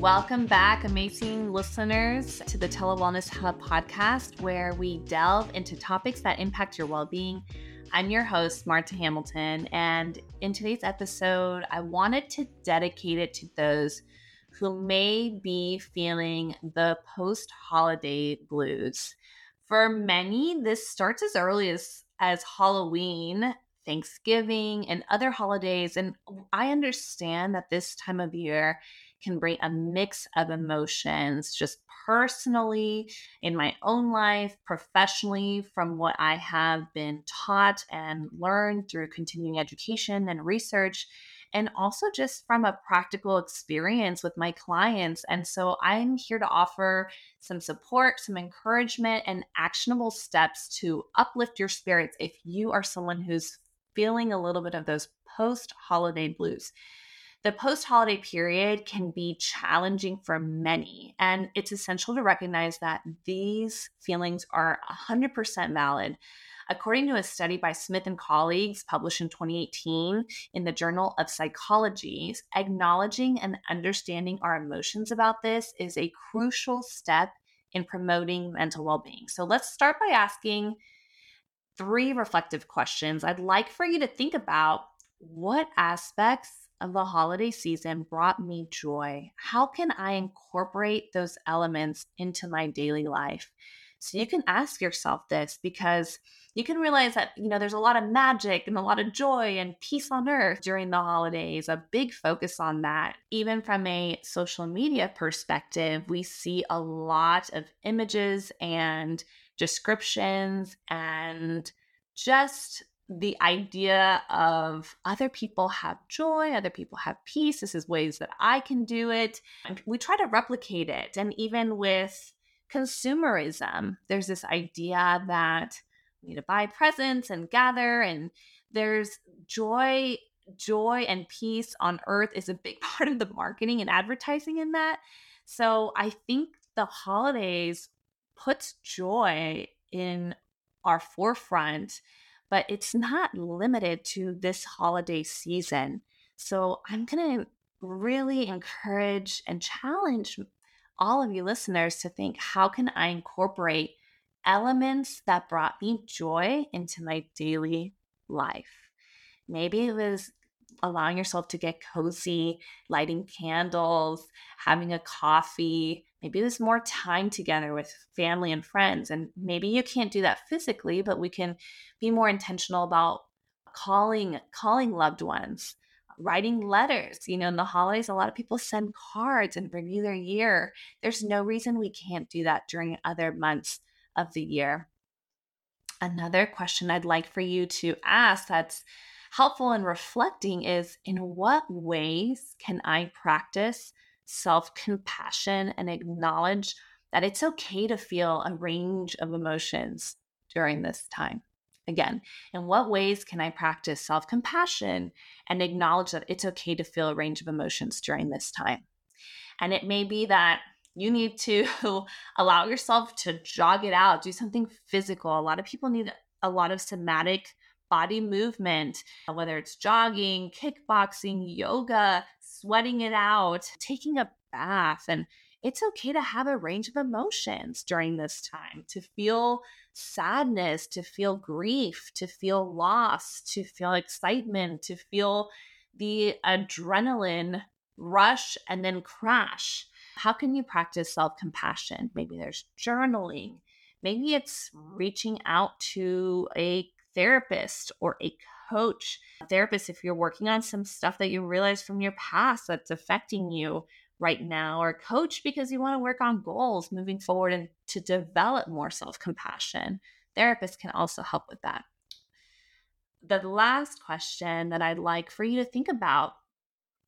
Welcome back, amazing listeners, to the Tele Wellness Hub podcast, where we delve into topics that impact your well being. I'm your host, Marta Hamilton, and in today's episode, I wanted to dedicate it to those who may be feeling the post holiday blues. For many, this starts as early as, as Halloween, Thanksgiving, and other holidays. And I understand that this time of year can bring a mix of emotions, just personally, in my own life, professionally, from what I have been taught and learned through continuing education and research and also just from a practical experience with my clients. And so I'm here to offer some support, some encouragement, and actionable steps to uplift your spirits if you are someone who's feeling a little bit of those post holiday blues. The post holiday period can be challenging for many, and it's essential to recognize that these feelings are 100% valid. According to a study by Smith and colleagues published in 2018 in the Journal of Psychology, acknowledging and understanding our emotions about this is a crucial step in promoting mental well being. So let's start by asking three reflective questions. I'd like for you to think about what aspects of the holiday season brought me joy? How can I incorporate those elements into my daily life? So you can ask yourself this because you can realize that, you know, there's a lot of magic and a lot of joy and peace on earth during the holidays, a big focus on that. Even from a social media perspective, we see a lot of images and descriptions and just the idea of other people have joy, other people have peace. This is ways that I can do it. And we try to replicate it. And even with consumerism, there's this idea that we need to buy presents and gather and there's joy joy and peace on earth is a big part of the marketing and advertising in that so i think the holidays puts joy in our forefront but it's not limited to this holiday season so i'm going to really encourage and challenge all of you listeners to think how can i incorporate elements that brought me joy into my daily life. Maybe it was allowing yourself to get cozy, lighting candles, having a coffee. Maybe was more time together with family and friends. And maybe you can't do that physically, but we can be more intentional about calling calling loved ones writing letters you know in the holidays a lot of people send cards and review their year there's no reason we can't do that during other months of the year. Another question I'd like for you to ask that's helpful in reflecting is in what ways can I practice self compassion and acknowledge that it's okay to feel a range of emotions during this time? Again, in what ways can I practice self compassion and acknowledge that it's okay to feel a range of emotions during this time? And it may be that you need to allow yourself to jog it out, do something physical. A lot of people need a lot of somatic body movement, uh, whether it's jogging, kickboxing, yoga, sweating it out, taking a bath. And it's okay to have a range of emotions during this time to feel sadness, to feel grief, to feel loss, to feel excitement, to feel the adrenaline rush and then crash. How can you practice self compassion? Maybe there's journaling. Maybe it's reaching out to a therapist or a coach. A therapist, if you're working on some stuff that you realize from your past that's affecting you right now, or coach because you want to work on goals moving forward and to develop more self compassion. Therapists can also help with that. The last question that I'd like for you to think about,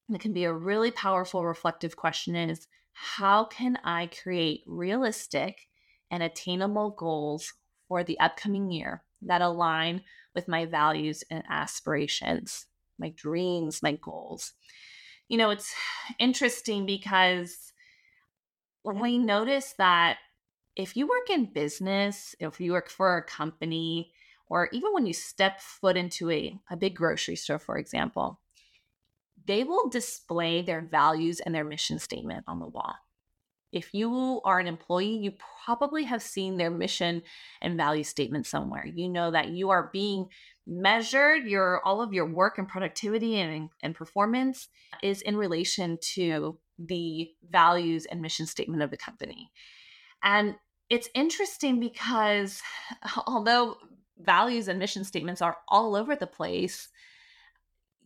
it can be a really powerful reflective question, is how can I create realistic and attainable goals for the upcoming year that align with my values and aspirations, my dreams, my goals? You know, it's interesting because we notice that if you work in business, if you work for a company, or even when you step foot into a, a big grocery store, for example, they will display their values and their mission statement on the wall. If you are an employee, you probably have seen their mission and value statement somewhere. You know that you are being measured, your all of your work and productivity and, and performance is in relation to the values and mission statement of the company. And it's interesting because although values and mission statements are all over the place,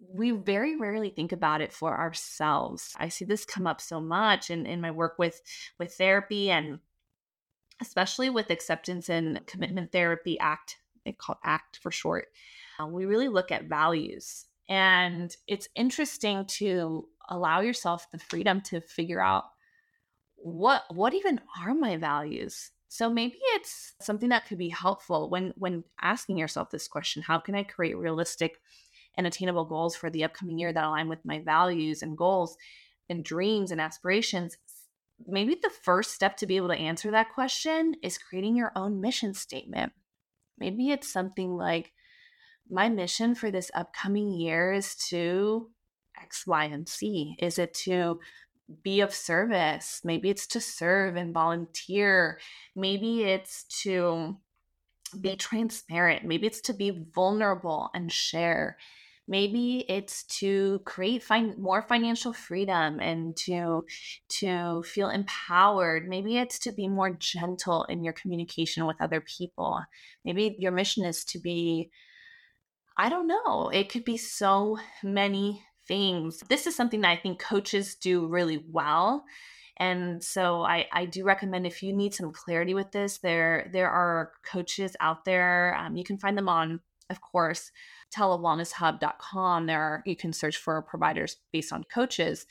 we very rarely think about it for ourselves. I see this come up so much in, in my work with with therapy and especially with acceptance and commitment therapy act they call act for short uh, we really look at values and it's interesting to allow yourself the freedom to figure out what what even are my values so maybe it's something that could be helpful when when asking yourself this question how can i create realistic and attainable goals for the upcoming year that align with my values and goals and dreams and aspirations, maybe the first step to be able to answer that question is creating your own mission statement. Maybe it's something like, my mission for this upcoming year is to X, Y, and Z. Is it to be of service? Maybe it's to serve and volunteer. Maybe it's to be transparent. Maybe it's to be vulnerable and share maybe it's to create more financial freedom and to to feel empowered. Maybe it's to be more gentle in your communication with other people. Maybe your mission is to be i don't know it could be so many things. This is something that i think coaches do really well and so I, I do recommend if you need some clarity with this there there are coaches out there um, you can find them on of course telewellnesshub.com. There are, you can search for providers based on coaches.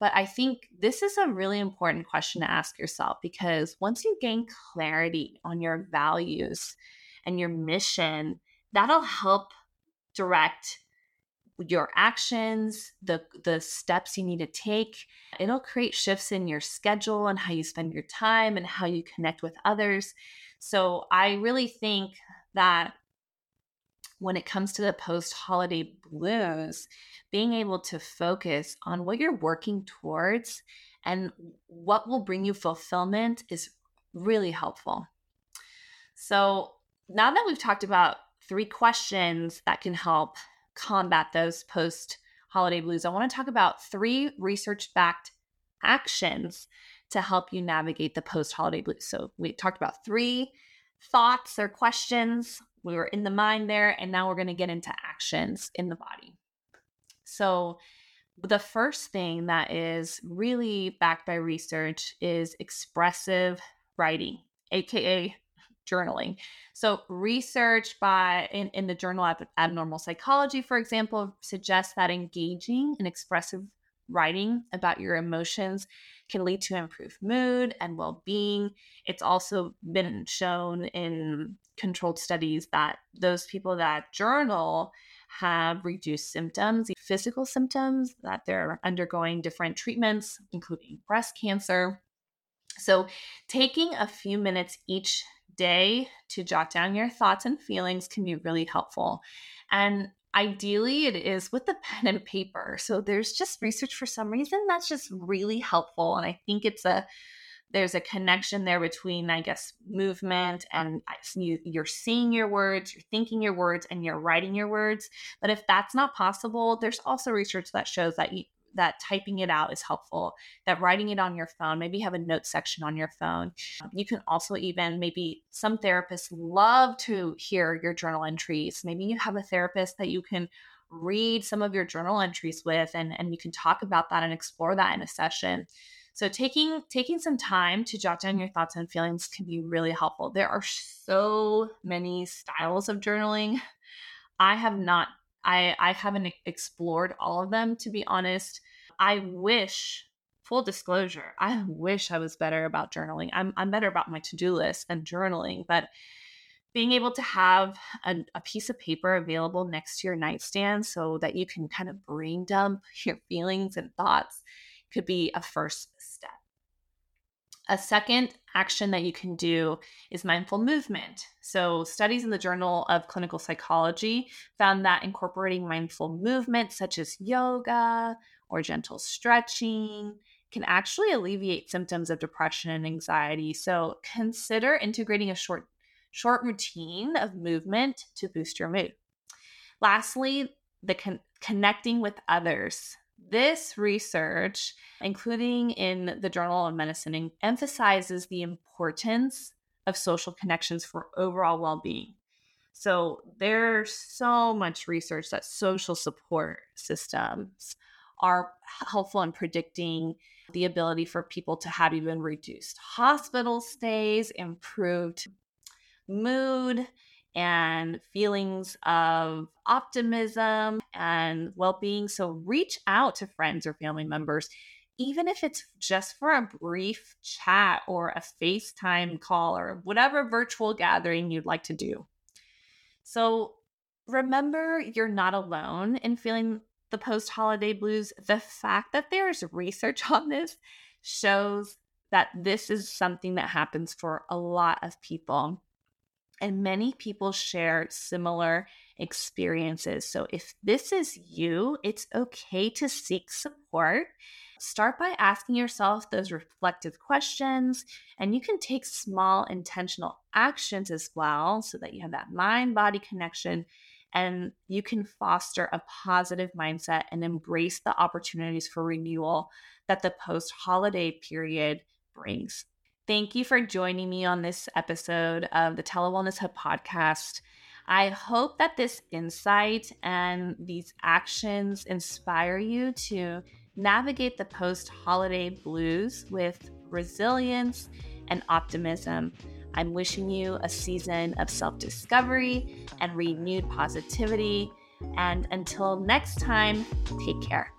But I think this is a really important question to ask yourself because once you gain clarity on your values and your mission, that'll help direct your actions, the the steps you need to take. It'll create shifts in your schedule and how you spend your time and how you connect with others. So I really think that when it comes to the post holiday blues, being able to focus on what you're working towards and what will bring you fulfillment is really helpful. So, now that we've talked about three questions that can help combat those post holiday blues, I want to talk about three research backed actions to help you navigate the post holiday blues. So, we talked about three thoughts or questions we were in the mind there, and now we're going to get into actions in the body. So, the first thing that is really backed by research is expressive writing, aka journaling. So, research by in, in the Journal of Abnormal Psychology, for example, suggests that engaging in expressive writing about your emotions can lead to improved mood and well being. It's also been shown in controlled studies that those people that journal have reduced symptoms, physical symptoms, that they're undergoing different treatments, including breast cancer. So, taking a few minutes each day to jot down your thoughts and feelings can be really helpful. And Ideally, it is with the pen and paper. So there's just research for some reason that's just really helpful. And I think it's a, there's a connection there between, I guess, movement and you, you're seeing your words, you're thinking your words, and you're writing your words. But if that's not possible, there's also research that shows that you, that typing it out is helpful, that writing it on your phone, maybe have a note section on your phone. Um, you can also even maybe some therapists love to hear your journal entries. Maybe you have a therapist that you can read some of your journal entries with and, and you can talk about that and explore that in a session. So taking taking some time to jot down your thoughts and feelings can be really helpful. There are so many styles of journaling. I have not I I haven't explored all of them to be honest. I wish full disclosure, I wish I was better about journaling. I'm I'm better about my to-do list and journaling, but being able to have a, a, piece of paper available next to your nightstand so that you can kind of brain dump your feelings and thoughts could be a first step. A second action that you can do is mindful movement. So, studies in the Journal of Clinical Psychology found that incorporating mindful movement, such as yoga or gentle stretching, can actually alleviate symptoms of depression and anxiety. So, consider integrating a short short routine of movement to boost your mood. Lastly, the con- connecting with others. This research, including in the Journal of Medicine, emphasizes the importance of social connections for overall well being. So, there's so much research that social support systems are helpful in predicting the ability for people to have even reduced hospital stays, improved mood, and feelings of optimism and well being. So reach out to friends or family members, even if it's just for a brief chat or a FaceTime call or whatever virtual gathering you'd like to do. So remember, you're not alone in feeling the post holiday blues. The fact that there's research on this shows that this is something that happens for a lot of people. And many people share similar experiences. So if this is you, it's okay to seek support. Start by asking yourself those reflective questions, and you can take small intentional actions as well so that you have that mind body connection and you can foster a positive mindset and embrace the opportunities for renewal that the post holiday period brings. Thank you for joining me on this episode of the Telewellness Hub podcast. I hope that this insight and these actions inspire you to navigate the post holiday blues with resilience and optimism. I'm wishing you a season of self discovery and renewed positivity. And until next time, take care.